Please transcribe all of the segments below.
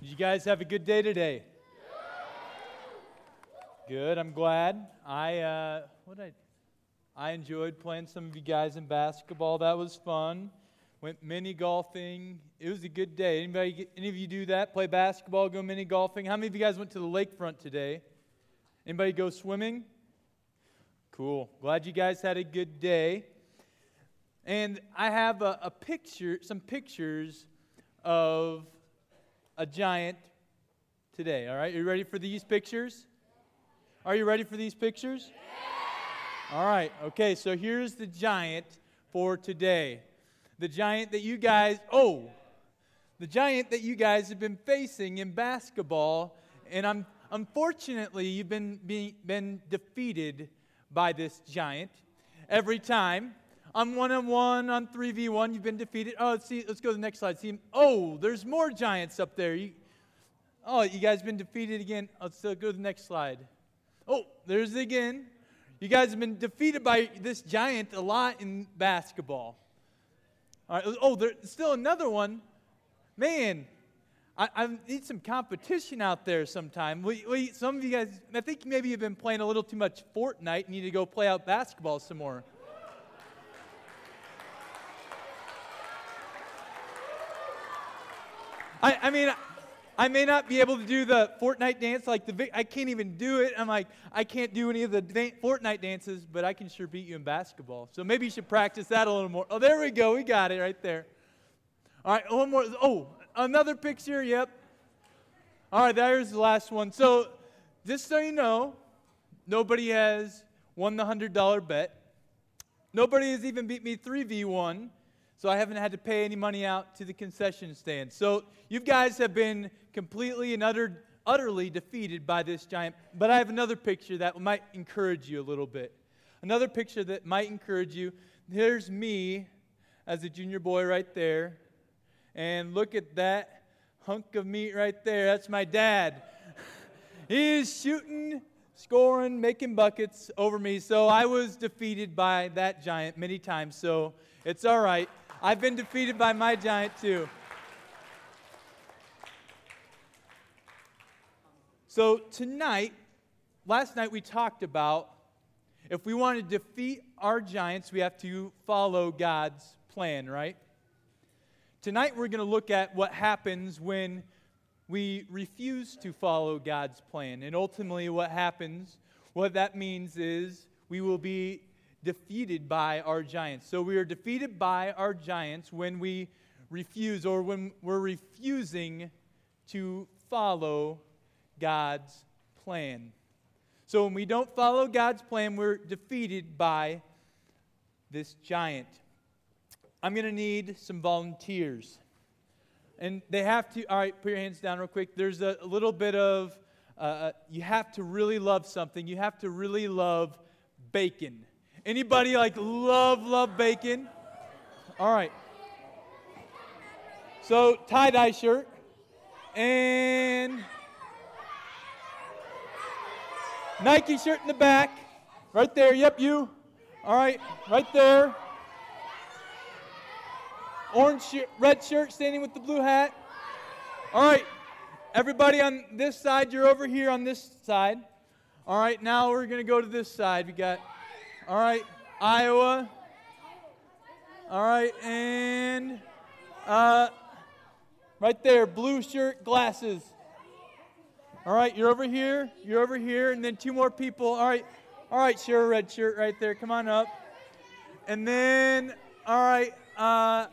Did you guys have a good day today? Good. I'm glad. I uh, what I I enjoyed playing some of you guys in basketball. That was fun. Went mini golfing. It was a good day. Anybody? Any of you do that? Play basketball? Go mini golfing? How many of you guys went to the lakefront today? Anybody go swimming? Cool. Glad you guys had a good day. And I have a, a picture, some pictures of a giant today. All right, are you ready for these pictures? Are you ready for these pictures? All right, okay, so here's the giant for today. The giant that you guys, oh, the giant that you guys have been facing in basketball, and I'm, unfortunately, you've been, be, been defeated by this giant every time. On one on one, on 3v1, you've been defeated. Oh, let's see, let's go to the next slide. See, oh, there's more giants up there. You, oh, you guys have been defeated again. Let's uh, go to the next slide. Oh, there's again. You guys have been defeated by this giant a lot in basketball. All right. Oh, there's still another one. Man, I, I, need some competition out there sometime. We, we, some of you guys, I think maybe you've been playing a little too much Fortnite and need to go play out basketball some more. I, I mean, I may not be able to do the Fortnite dance like the I can't even do it. I'm like I can't do any of the da- Fortnite dances, but I can sure beat you in basketball. So maybe you should practice that a little more. Oh, there we go. We got it right there. All right, one more. Oh, another picture. Yep. All right, there's the last one. So, just so you know, nobody has won the hundred dollar bet. Nobody has even beat me three v one so I haven't had to pay any money out to the concession stand. So you guys have been completely and utter, utterly defeated by this giant. But I have another picture that might encourage you a little bit. Another picture that might encourage you. Here's me as a junior boy right there. And look at that hunk of meat right there. That's my dad. he is shooting, scoring, making buckets over me. So I was defeated by that giant many times. So it's all right. I've been defeated by my giant too. So tonight, last night we talked about if we want to defeat our giants, we have to follow God's plan, right? Tonight we're going to look at what happens when we refuse to follow God's plan. And ultimately, what happens, what that means is we will be defeated by our giants. So we are defeated by our giants when we refuse or when we're refusing to follow God's plan. So when we don't follow God's plan, we're defeated by this giant. I'm going to need some volunteers. And they have to, all right, put your hands down real quick. There's a, little bit of, uh, uh you have to really love something. You have to really love bacon. Anybody like love, love bacon? All right. So, tie dye shirt. And Nike shirt in the back. Right there. Yep, you. All right. Right there. Orange shirt, red shirt standing with the blue hat. All right. Everybody on this side, you're over here on this side. All right, now we're going to go to this side. We got all right, Iowa. All right, and uh, right there, blue shirt, glasses. All right, you're over here. You're over here, and then two more people. All right, all right, sure, red shirt right there. Come on up. And then, all right, uh,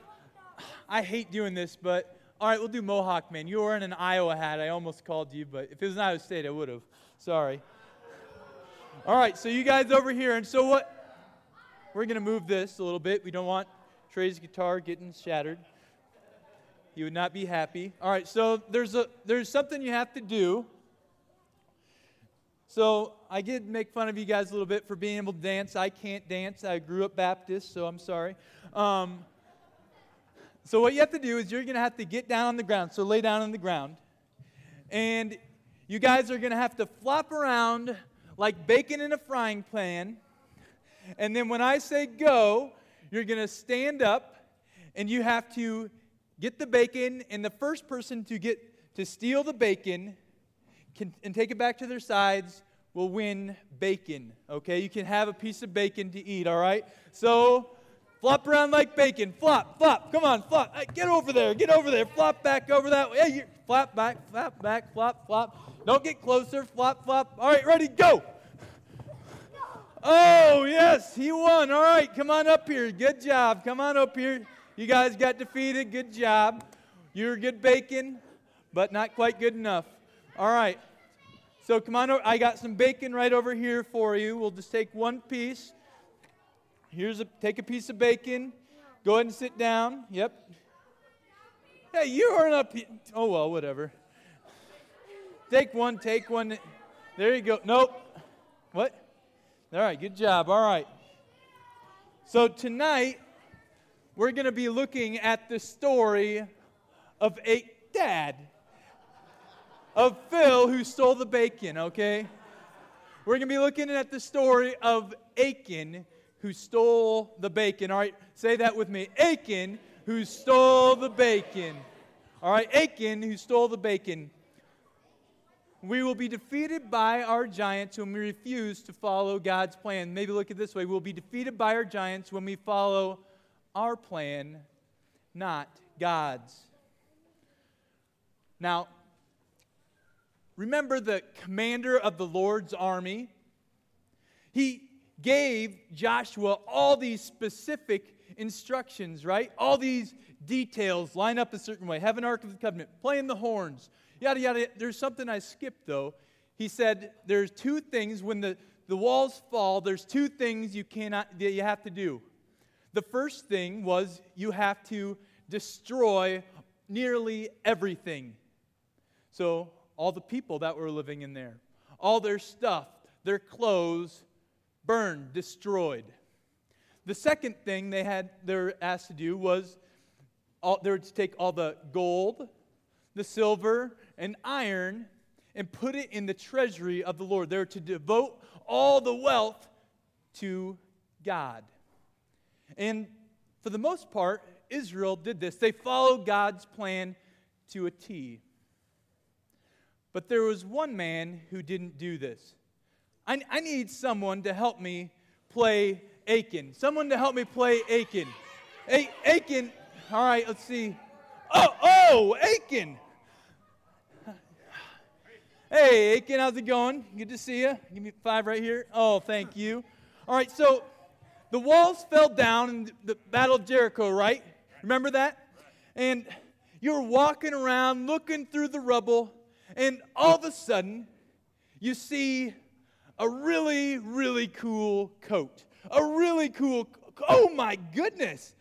I hate doing this, but all right, we'll do Mohawk Man. You were in an Iowa hat. I almost called you, but if it was an Iowa State, I would have. Sorry. All right, so you guys over here, and so what? We're going to move this a little bit. We don't want Trey's guitar getting shattered. He would not be happy. All right, so there's a there's something you have to do. So I did make fun of you guys a little bit for being able to dance. I can't dance. I grew up Baptist, so I'm sorry. Um, so what you have to do is you're going to have to get down on the ground. So lay down on the ground, and you guys are going to have to flop around like bacon in a frying pan. And then when I say go, you're going to stand up and you have to get the bacon, and the first person to get to steal the bacon can, and take it back to their sides will win bacon. Okay, you can have a piece of bacon to eat. All right, so flop around like bacon. Flop, flop. Come on, flop. Get over there. Get over there. Flop back over that way. You, flop back, flop back, flop, flop. Don't get closer. Flop, flop. All right, ready, go. Oh, yes, he won. All right, come on up here. Good job. Come on up here. You guys got defeated. Good job. You're good bacon, but not quite good enough. All right. So come on, over. I got some bacon right over here for you. We'll just take one piece. Here's a take a piece of bacon. Go ahead and sit down. Yep. Hey, you are up. Oh well, whatever. Take one. Take one. There you go. Nope. What? All right. Good job. All right. So tonight we're going to be looking at the story of a dad of Phil who stole the bacon, okay? We're going to be looking at the story of Achan who stole the bacon. All right, say that with me. Achan who stole the bacon. All right, Achan who stole the bacon. We will be defeated by our giants when we refuse to follow God's plan. Maybe look at this way we'll be defeated by our giants when we follow our plan, not God's. Now, Remember the commander of the Lord's army? He gave Joshua all these specific instructions, right? All these details line up a certain way. Have an Ark of the Covenant, playing the horns, yada, yada. There's something I skipped, though. He said there's two things when the, the walls fall, there's two things you cannot that you have to do. The first thing was you have to destroy nearly everything. So all the people that were living in there, all their stuff, their clothes burned, destroyed. The second thing they had they were asked to do was all, they were to take all the gold, the silver, and iron and put it in the treasury of the Lord. They were to devote all the wealth to God. And for the most part, Israel did this. They followed God's plan to a T. But there was one man who didn't do this. I, I need someone to help me play Achan. Someone to help me play Achan. A- Achan, all right, let's see. Oh, oh, Achan. Hey, Achan, how's it going? Good to see you. Give me five right here. Oh, thank you. All right, so the walls fell down in the Battle of Jericho, right? Remember that? And you were walking around looking through the rubble, and all of a sudden, you see a really, really cool coat. A really cool, oh my goodness.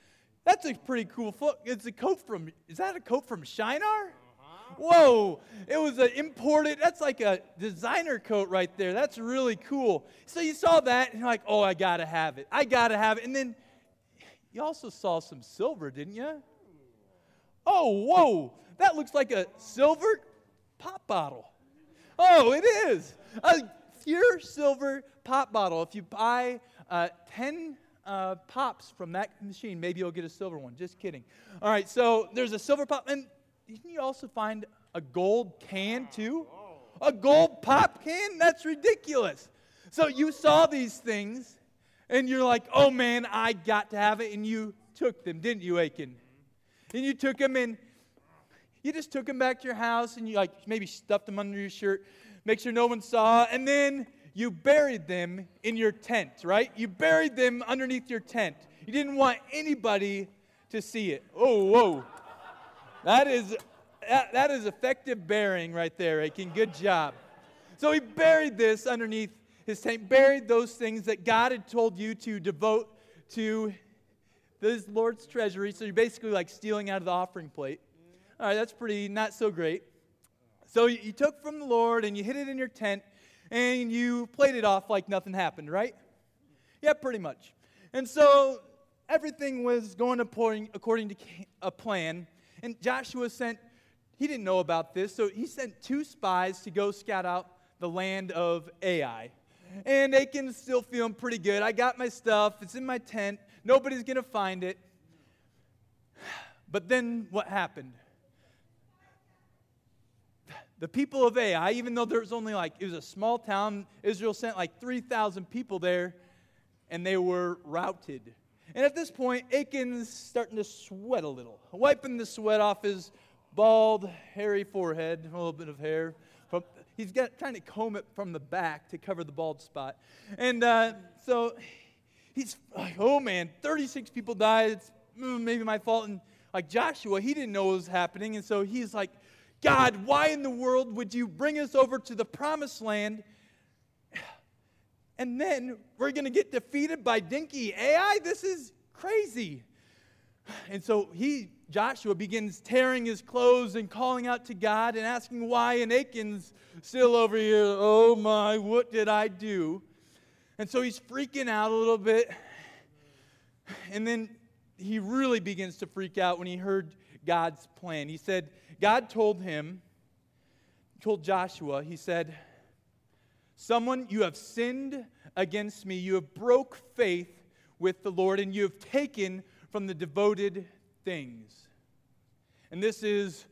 That's a pretty cool foot. It's a coat from, is that a coat from Shinar? Uh-huh. Whoa, it was an imported, that's like a designer coat right there. That's really cool. So you saw that and you're like, oh, I gotta have it. I gotta have it. And then you also saw some silver, didn't you? Oh, whoa, that looks like a silver pop bottle. Oh, it is. A pure silver pop bottle. If you buy uh, 10 uh, pops from that machine, maybe you'll get a silver one. Just kidding. All right, so there's a silver pop. And didn't you also find a gold can too? A gold pop can? That's ridiculous. So you saw these things and you're like, oh man, I got to have it. And you took them, didn't you, Achan? And you took them and you just took them back to your house and you like maybe stuffed them under your shirt, make sure no one saw, and then you buried them in your tent, right? You buried them underneath your tent. You didn't want anybody to see it. Oh, whoa. That is that, that is effective burying right there, Achan. Good job. So he buried this underneath his tent, buried those things that God had told you to devote to this Lord's treasury. So you're basically like stealing out of the offering plate. All right, that's pretty not so great. So you took from the Lord and you hid it in your tent and you played it off like nothing happened, right? Yeah, pretty much. And so everything was going according to a plan. And Joshua sent, he didn't know about this, so he sent two spies to go scout out the land of Ai. And Achan's still feeling pretty good. I got my stuff, it's in my tent, nobody's going to find it. But then what happened? The people of Ai, even though there was only like, it was a small town, Israel sent like 3,000 people there, and they were routed. And at this point, Achan's starting to sweat a little, wiping the sweat off his bald, hairy forehead, a little bit of hair. From, he's got, trying to comb it from the back to cover the bald spot. And uh, so he's like, oh man, 36 people died. It's mm, maybe my fault. And like Joshua, he didn't know what was happening. And so he's like, God, why in the world would you bring us over to the promised land? And then we're going to get defeated by dinky Ai? This is crazy. And so he, Joshua, begins tearing his clothes and calling out to God and asking why. And Achan's still over here, oh my, what did I do? And so he's freaking out a little bit. And then he really begins to freak out when he heard God's plan. He said, God told him, told Joshua, he said, Someone, you have sinned against me. You have broke faith with the Lord, and you have taken from the devoted things. And this is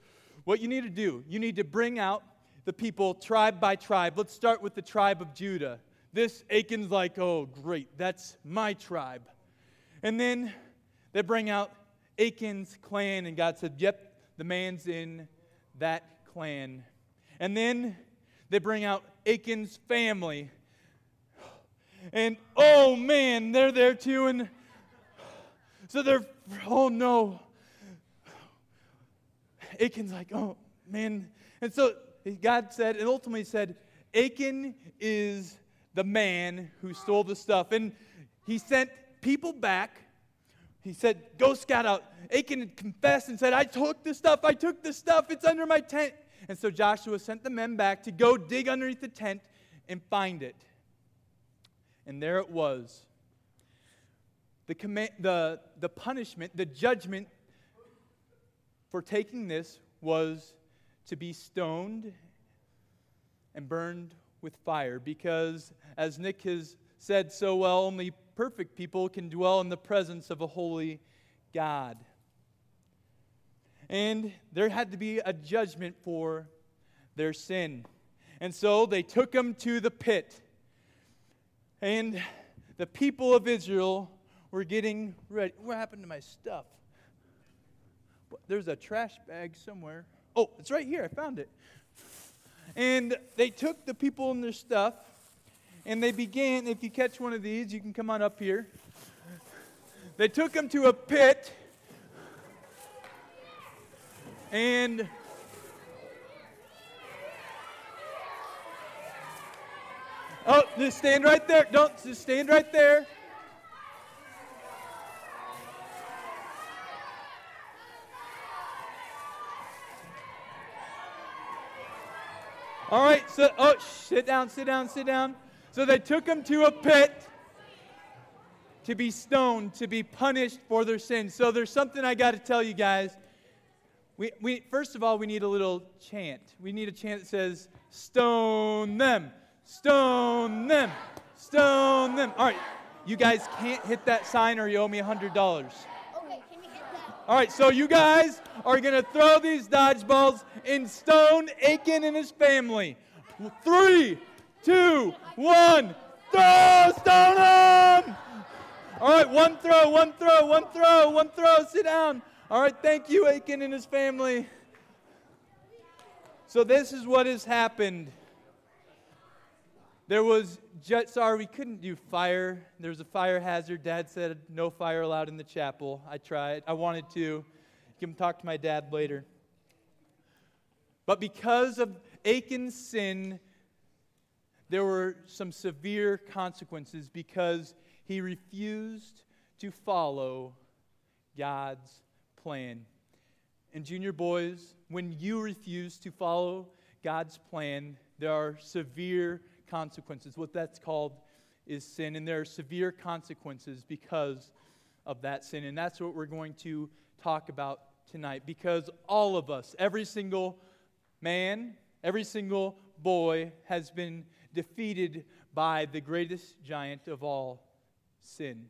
what you need to do. You need to bring out the people tribe by tribe. Let's start with the tribe of Judah. This Achan's like, oh, great, that's my tribe. And then they bring out Achan's clan, and God said, yep, the man's in that clan. And then they bring out Achan's family. And oh man, they're there too. And so they're, oh no. Achan's like, oh man. And so God said, and ultimately said, Achan is the man who stole the stuff. And he sent people back. He said, Go scout out. Achan confessed and said, I took the stuff. I took the stuff. It's under my tent. And so Joshua sent the men back to go dig underneath the tent and find it. And there it was. The, the, the punishment, the judgment for taking this was to be stoned and burned with fire. Because, as Nick has said so well, only perfect people can dwell in the presence of a holy God. And there had to be a judgment for their sin. And so they took him to the pit. And the people of Israel were getting ready. What happened to my stuff? There's a trash bag somewhere. Oh, it's right here. I found it. And they took the people and their stuff, and they began. If you catch one of these, you can come on up here. They took them to a pit, and Oh, just stand right there. Don't just stand right there. All right, so oh, sit down, sit down, sit down. So they took him to a pit to be stoned, to be punished for their sins. So there's something I got to tell you guys. We, we, first of all, we need a little chant. We need a chant that says, Stone them. Stone them. Stone them. All right. You guys can't hit that sign or you owe me $100. All right, so you guys are going to throw these dodgeballs in Stone Achan and his family. Three, two, one, throw, stone them! All right, one throw, one throw, one throw, one throw, sit down. All right, thank you, Achan and his family. So, this is what has happened. There was, just, sorry, we couldn't do fire. There was a fire hazard. Dad said no fire allowed in the chapel. I tried. I wanted to. You can talk to my dad later. But because of Achan's sin, there were some severe consequences because he refused to follow God's plan. And, junior boys, when you refuse to follow God's plan, there are severe consequences. What that's called is sin, and there are severe consequences because of that sin. And that's what we're going to talk about tonight because all of us, every single man, every single boy, has been defeated by the greatest giant of all sin.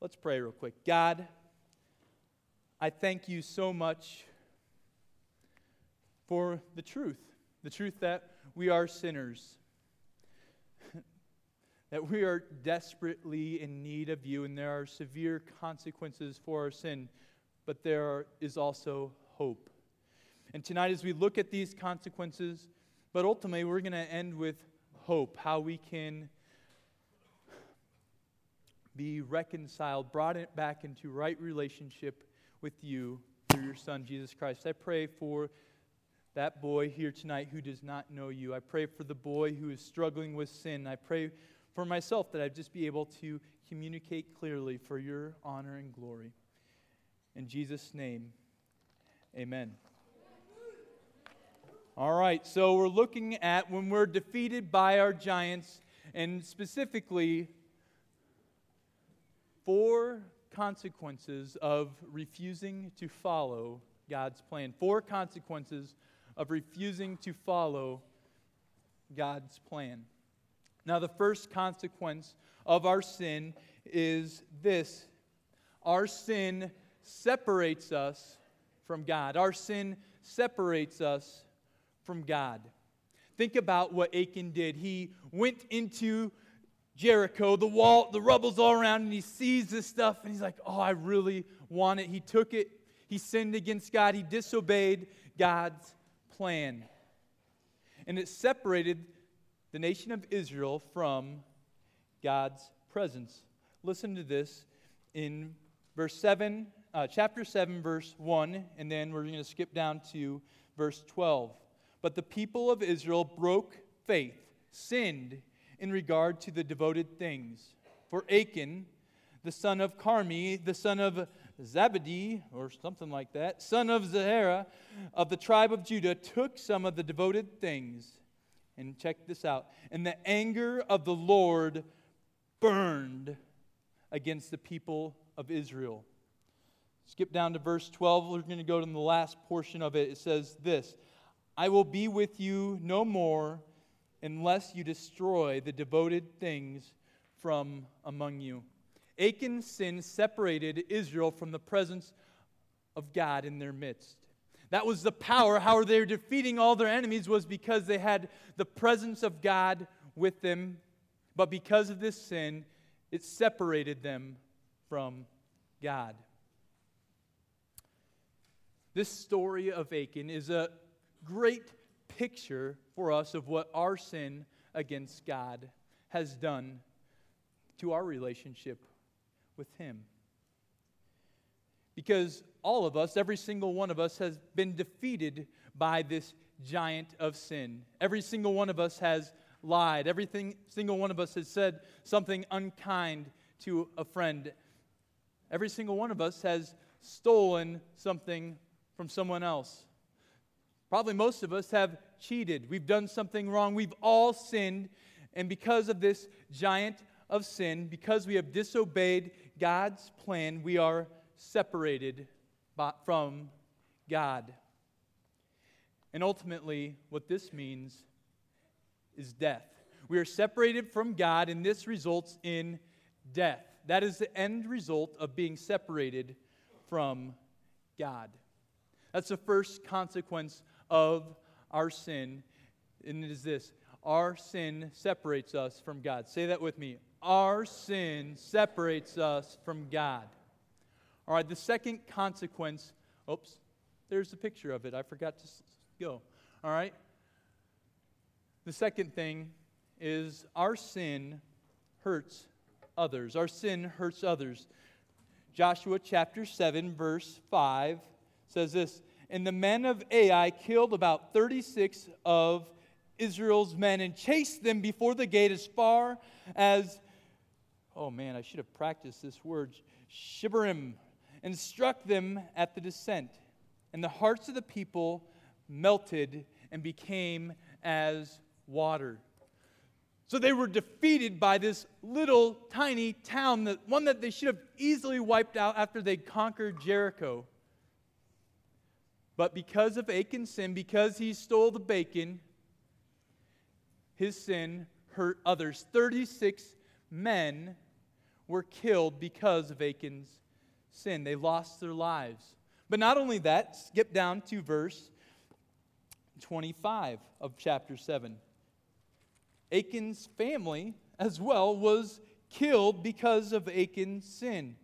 Let's pray real quick. God, I thank you so much for the truth the truth that we are sinners, that we are desperately in need of you, and there are severe consequences for our sin, but there is also hope. And tonight, as we look at these consequences, but ultimately, we're going to end with hope, how we can be reconciled, brought back into right relationship with you through your Son, Jesus Christ. I pray for that boy here tonight who does not know you. I pray for the boy who is struggling with sin. I pray for myself that I'd just be able to communicate clearly for your honor and glory. In Jesus' name, amen. All right, so we're looking at when we're defeated by our giants, and specifically four consequences of refusing to follow God's plan. Four consequences of refusing to follow God's plan. Now, the first consequence of our sin is this our sin separates us from God. Our sin separates us from God. Think about what Achan did. He went into Jericho, the wall, the rubble's all around, and he sees this stuff, and he's like, Oh, I really want it. He took it, he sinned against God, he disobeyed God's plan. And it separated the nation of Israel from God's presence. Listen to this in verse 7, uh, chapter 7, verse 1, and then we're going to skip down to verse 12. But the people of Israel broke faith, sinned in regard to the devoted things. For Achan, the son of Carmi, the son of Zabadi, or something like that, son of Zerah of the tribe of Judah, took some of the devoted things. And check this out. And the anger of the Lord burned against the people of Israel. Skip down to verse 12. We're going to go to the last portion of it. It says this I will be with you no more unless you destroy the devoted things from among you. Achan's sin separated Israel from the presence of God in their midst. That was the power. How they were defeating all their enemies was because they had the presence of God with them. But because of this sin, it separated them from God. This story of Achan is a great picture for us of what our sin against God has done to our relationship with Him. Because all of us, every single one of us, has been defeated by this giant of sin. Every single one of us has lied. Every single one of us has said something unkind to a friend. Every single one of us has stolen something from someone else. Probably most of us have cheated. We've done something wrong. We've all sinned. And because of this giant of sin, because we have disobeyed God's plan, we are separated from God. And ultimately, what this means is death. We are separated from God, and this results in death. That is the end result of being separated from God. That's the first consequence of our sin, and it is this our sin separates us from God. Say that with me. Our sin separates us from God. All right, the second consequence, oops, there's a picture of it. I forgot to go. All right. The second thing is our sin hurts others. Our sin hurts others. Joshua chapter 7, verse 5 says this And the men of Ai killed about 36 of Israel's men and chased them before the gate as far as oh man, I should have practiced this word, Shibarim, and struck them at the descent. And the hearts of the people melted and became as water. So they were defeated by this little tiny town, that, one that they should have easily wiped out after they conquered Jericho. But because of Achan's sin, because he stole the bacon, his sin hurt others. 36 men were killed because of Achan's sin. They lost their lives. But not only that, skip down to verse 25 of chapter 7. Achan's family as well was killed because of Achan's sin.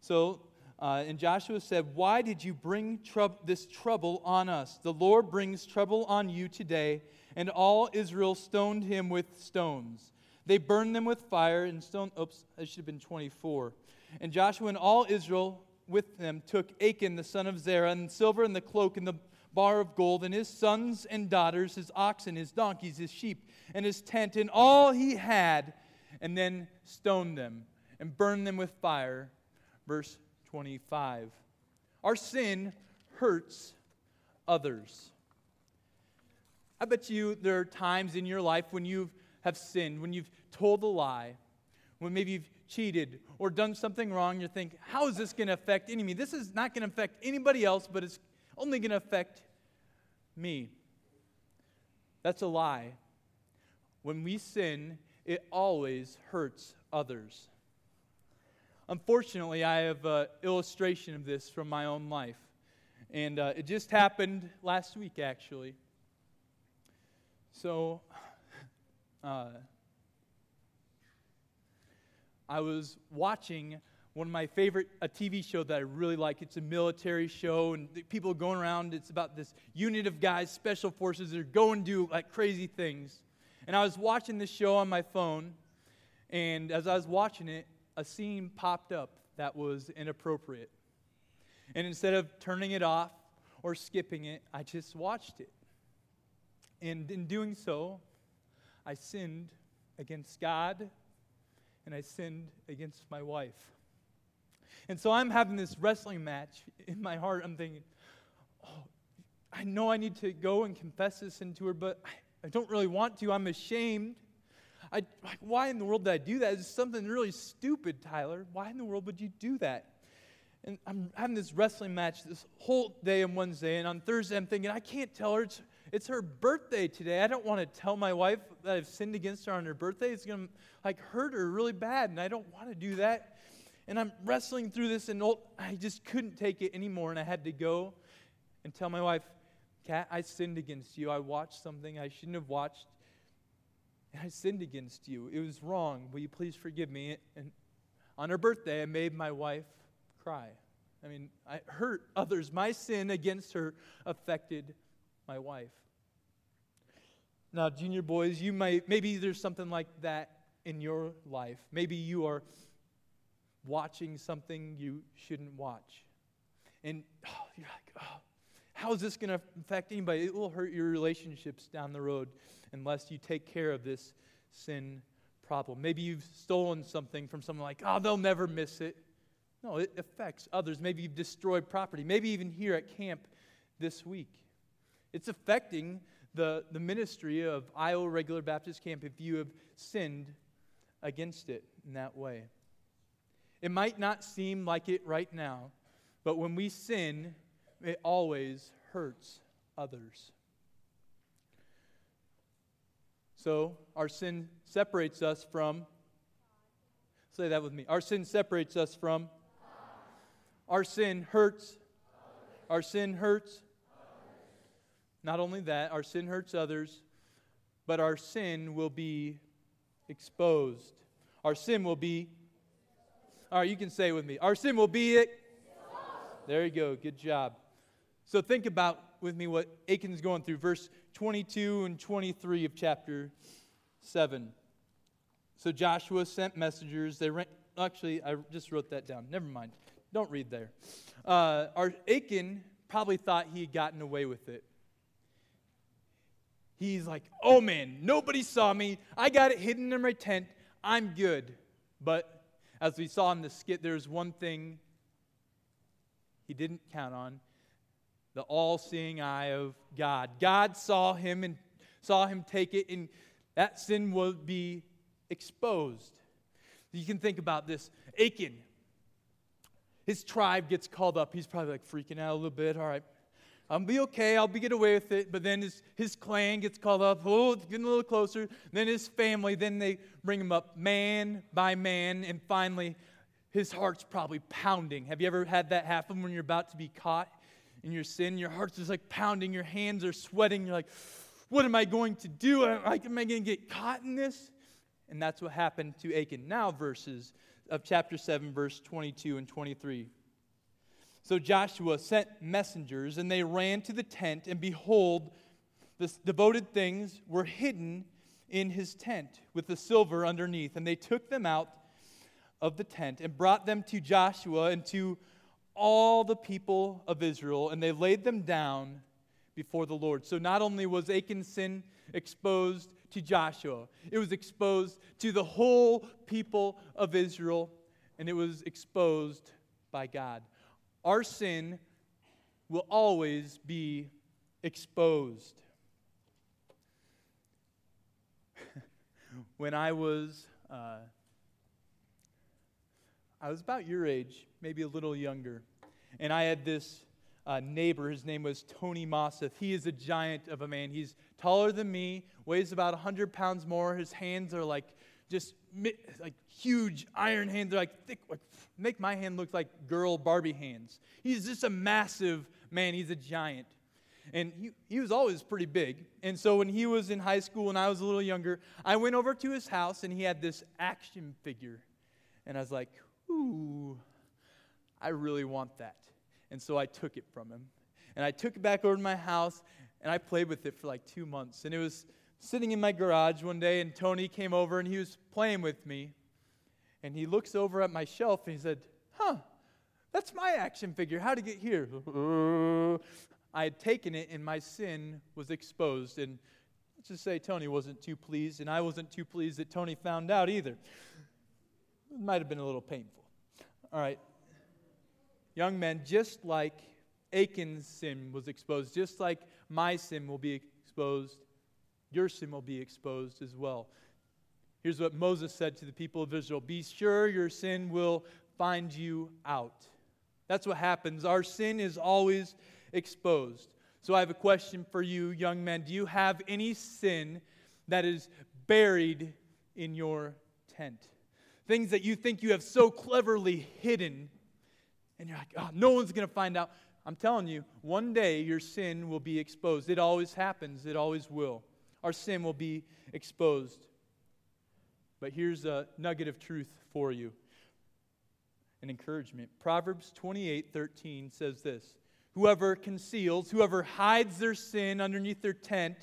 So, uh, and Joshua said, Why did you bring this trouble on us? The Lord brings trouble on you today. And all Israel stoned him with stones. They burned them with fire and stone. Oops, that should have been 24. And Joshua and all Israel with them took Achan the son of Zerah, and silver, and the cloak, and the bar of gold, and his sons and daughters, his oxen, his donkeys, his sheep, and his tent, and all he had, and then stoned them and burned them with fire. Verse 25. Our sin hurts others. I bet you there are times in your life when you have sinned, when you've told a lie, when maybe you've cheated or done something wrong, you think, how is this going to affect any me? This is not going to affect anybody else, but it's only going to affect me. That's a lie. When we sin, it always hurts others. Unfortunately, I have an illustration of this from my own life. And uh, it just happened last week, actually. So, uh, I was watching one of my favorite a TV show that I really like. It's a military show, and people are going around. It's about this unit of guys, special forces. that are going to do like crazy things. And I was watching this show on my phone, and as I was watching it, a scene popped up that was inappropriate. And instead of turning it off or skipping it, I just watched it. And in doing so, I sinned against God and I sinned against my wife. And so I'm having this wrestling match in my heart. I'm thinking, oh, I know I need to go and confess this into her, but I, I don't really want to. I'm ashamed. I, like, why in the world did I do that? It's something really stupid, Tyler. Why in the world would you do that? And I'm having this wrestling match this whole day on Wednesday, and on Thursday I'm thinking, I can't tell her. It's, it's her birthday today. I don't want to tell my wife that I've sinned against her on her birthday. It's going to like hurt her really bad, and I don't want to do that. And I'm wrestling through this, and I just couldn't take it anymore, and I had to go and tell my wife, Kat, I sinned against you. I watched something I shouldn't have watched, and I sinned against you. It was wrong. Will you please forgive me? And on her birthday, I made my wife cry. I mean, I hurt others. My sin against her affected my wife. Now, junior boys, you might, maybe there's something like that in your life. Maybe you are watching something you shouldn't watch. And oh, you're like, oh, how is this going to affect anybody? It will hurt your relationships down the road unless you take care of this sin problem. Maybe you've stolen something from someone like, oh, they'll never miss it. No, it affects others. Maybe you've destroyed property. Maybe even here at camp this week. It's affecting the, the ministry of Iowa Regular Baptist Camp if you have sinned against it in that way. It might not seem like it right now, but when we sin, it always hurts others. So, our sin separates us from, say that with me. Our sin separates us from, our sin hurts, our sin hurts. Not only that, our sin hurts others, but our sin will be exposed. Our sin will be, all right, you can say with me, our sin will be it. There you go, good job. So think about with me what Achan's going through, verse 22 and 23 of chapter 7. So Joshua sent messengers. They ran, actually, I just wrote that down. Never mind. Don't read there. Uh, our Achan probably thought he had gotten away with it he's like, oh man, nobody saw me. I got it hidden in my tent. I'm good. But as we saw in the skit, there's one thing he didn't count on the all seeing eye of God. God saw him and saw him take it, and that sin will be exposed. You can think about this. Achan, his tribe gets called up. He's probably like freaking out a little bit. All right, I'll be okay. I'll be get away with it. But then his, his clan gets called up. Oh, it's getting a little closer. Then his family. Then they bring him up man by man. And finally, his heart's probably pounding. Have you ever had that happen when you're about to be caught? In your sin. Your heart's just like pounding, your hands are sweating. You're like, what am I going to do? Am I, am I going to get caught in this? And that's what happened to Achan. Now, verses of chapter 7, verse 22 and 23. So Joshua sent messengers, and they ran to the tent, and behold, the devoted things were hidden in his tent with the silver underneath. And they took them out of the tent and brought them to Joshua and to all the people of Israel, and they laid them down before the Lord. So not only was Achan's sin exposed to Joshua, it was exposed to the whole people of Israel, and it was exposed by God. Our sin will always be exposed. when I was uh, I was about your age, maybe a little younger, and I had this uh, neighbor. His name was Tony Mosseth. He is a giant of a man. He's taller than me, weighs about 100 pounds more. His hands are like just like huge iron hands. They're like thick, like make my hand look like girl Barbie hands. He's just a massive man. He's a giant. And he, he was always pretty big. And so when he was in high school and I was a little younger, I went over to his house and he had this action figure. And I was like, ooh, I really want that. And so I took it from him. And I took it back over to my house and I played with it for like two months. And it was sitting in my garage one day, and Tony came over and he was playing with me. And he looks over at my shelf and he said, Huh, that's my action figure. How'd it get here? I had taken it and my sin was exposed. And let's just say Tony wasn't too pleased, and I wasn't too pleased that Tony found out either. It might have been a little painful. All right. Young men, just like Achan's sin was exposed, just like my sin will be exposed, your sin will be exposed as well. Here's what Moses said to the people of Israel Be sure your sin will find you out. That's what happens. Our sin is always exposed. So I have a question for you, young men. Do you have any sin that is buried in your tent? Things that you think you have so cleverly hidden, and you're like, oh, no one's going to find out. I'm telling you, one day your sin will be exposed. It always happens, it always will. Our sin will be exposed. But here's a nugget of truth for you an encouragement. Proverbs 28 13 says this Whoever conceals, whoever hides their sin underneath their tent,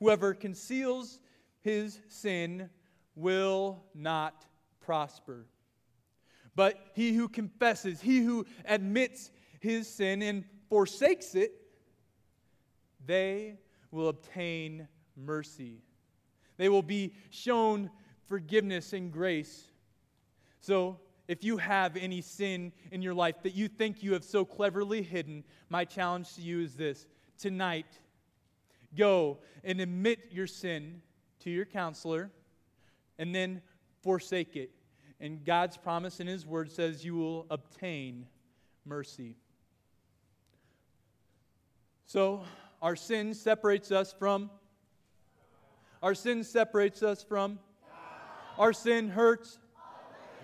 whoever conceals his sin will not prosper. But he who confesses, he who admits his sin and forsakes it, they will obtain mercy. They will be shown forgiveness and grace. So, if you have any sin in your life that you think you have so cleverly hidden, my challenge to you is this tonight, go and admit your sin to your counselor and then forsake it. And God's promise in His Word says you will obtain mercy. So, our sin separates us from. Our sin separates us from. Our sin hurts.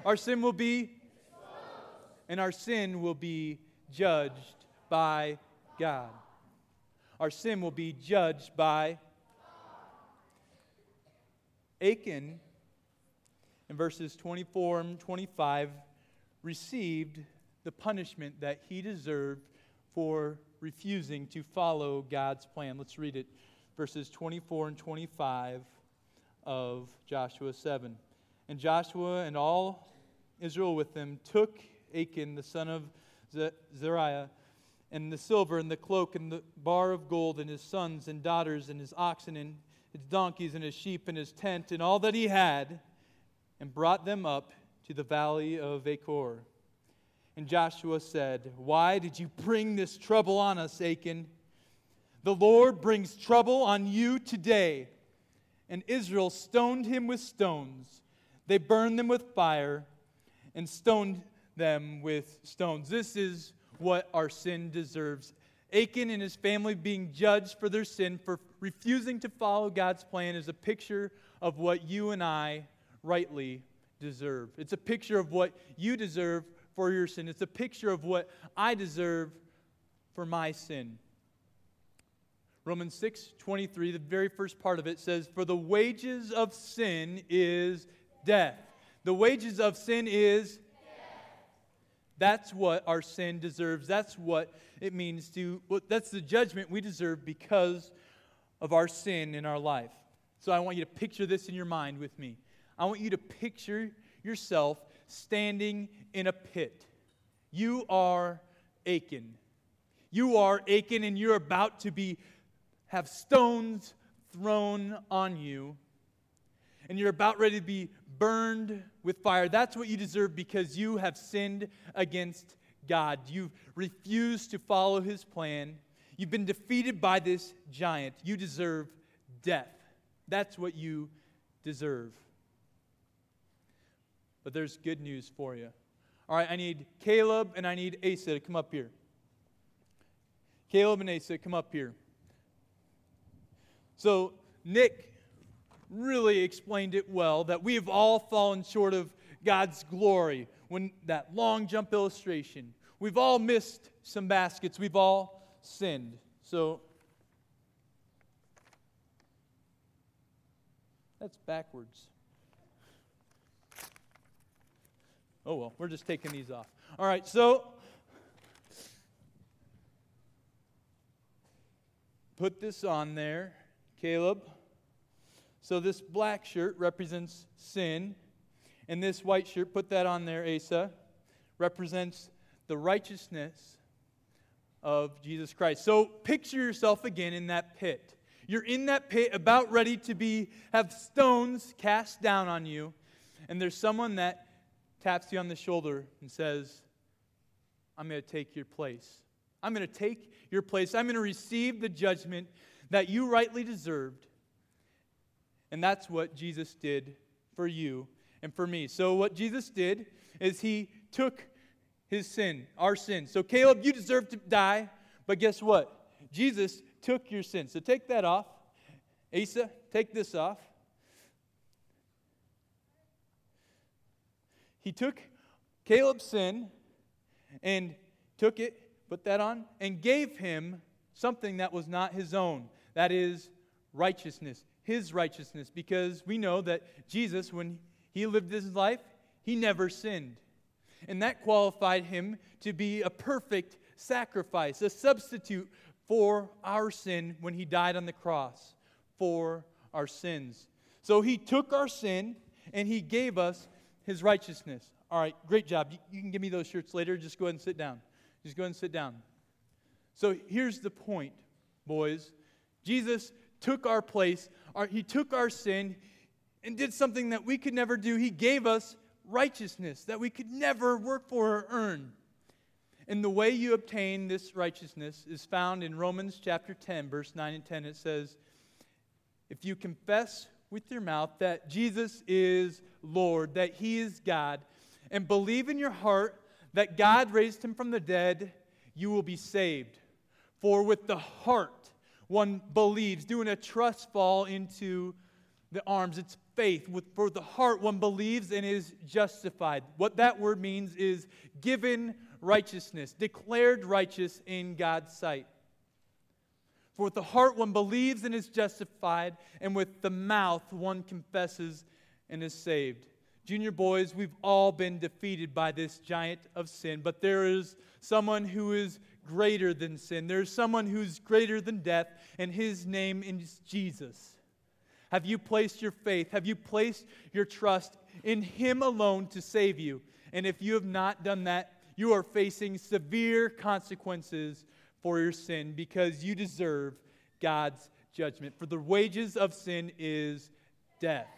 Our sin will be. And our sin will be judged by God. Our sin will be judged by. Achan in verses 24 and 25 received the punishment that he deserved for refusing to follow God's plan. Let's read it, verses 24 and 25 of Joshua 7. And Joshua and all Israel with them took Achan, the son of Zariah, and the silver and the cloak and the bar of gold and his sons and daughters and his oxen and his donkeys and his sheep and his tent and all that he had and brought them up to the valley of Achor. And Joshua said, Why did you bring this trouble on us, Achan? The Lord brings trouble on you today. And Israel stoned him with stones. They burned them with fire and stoned them with stones. This is what our sin deserves. Achan and his family being judged for their sin, for refusing to follow God's plan, is a picture of what you and I rightly deserve. It's a picture of what you deserve for your sin. It's a picture of what I deserve for my sin. Romans 6 23, the very first part of it says, For the wages of sin is death. The wages of sin is death. That's what our sin deserves. That's what it means to, well, that's the judgment we deserve because of our sin in our life. So I want you to picture this in your mind with me. I want you to picture yourself standing in a pit. You are Achan. You are Achan, and you're about to be have stones thrown on you, and you're about ready to be burned with fire. That's what you deserve because you have sinned against God. You've refused to follow his plan. You've been defeated by this giant. You deserve death. That's what you deserve. But there's good news for you. All right, I need Caleb and I need Asa to come up here. Caleb and Asa, come up here. So, Nick really explained it well that we have all fallen short of God's glory when that long jump illustration. We've all missed some baskets, we've all sinned. So, that's backwards. Oh well, we're just taking these off. All right, so put this on there. Caleb. So this black shirt represents sin, and this white shirt, put that on there, Asa, represents the righteousness of Jesus Christ. So picture yourself again in that pit. You're in that pit about ready to be have stones cast down on you, and there's someone that taps you on the shoulder and says, I'm going to take your place. I'm going to take your place. I'm going to receive the judgment that you rightly deserved. And that's what Jesus did for you and for me. So, what Jesus did is he took his sin, our sin. So, Caleb, you deserve to die, but guess what? Jesus took your sin. So, take that off. Asa, take this off. He took Caleb's sin and took it, put that on, and gave him something that was not his own. That is righteousness, his righteousness, because we know that Jesus, when he lived his life, he never sinned. And that qualified him to be a perfect sacrifice, a substitute for our sin when he died on the cross for our sins. So he took our sin and he gave us his righteousness. All right, great job. You, you, can give me those shirts later. Just go ahead and sit down. Just go ahead and sit down. So here's the point, boys. Jesus took our place, our, he took our sin and did something that we could never do. He gave us righteousness that we could never work for or earn. And the way you obtain this righteousness is found in Romans chapter 10, verse 9 and 10. It says, If you confess with your mouth that Jesus is Lord, that He is God, and believe in your heart that God raised Him from the dead, you will be saved. For with the heart one believes, doing a trust fall into the arms. It's faith. With, for the heart, one believes and is justified. What that word means is given righteousness, declared righteous in God's sight. For with the heart, one believes and is justified, and with the mouth, one confesses and is saved. Junior boys, we've all been defeated by this giant of sin, but there is someone who is greater than sin. There's someone who's greater than death, and his name is Jesus. Have you placed your faith? Have you placed your trust in him alone to save you? And if you have not done that, you are facing severe consequences for your sin because you deserve God's judgment. For the wages of sin is death.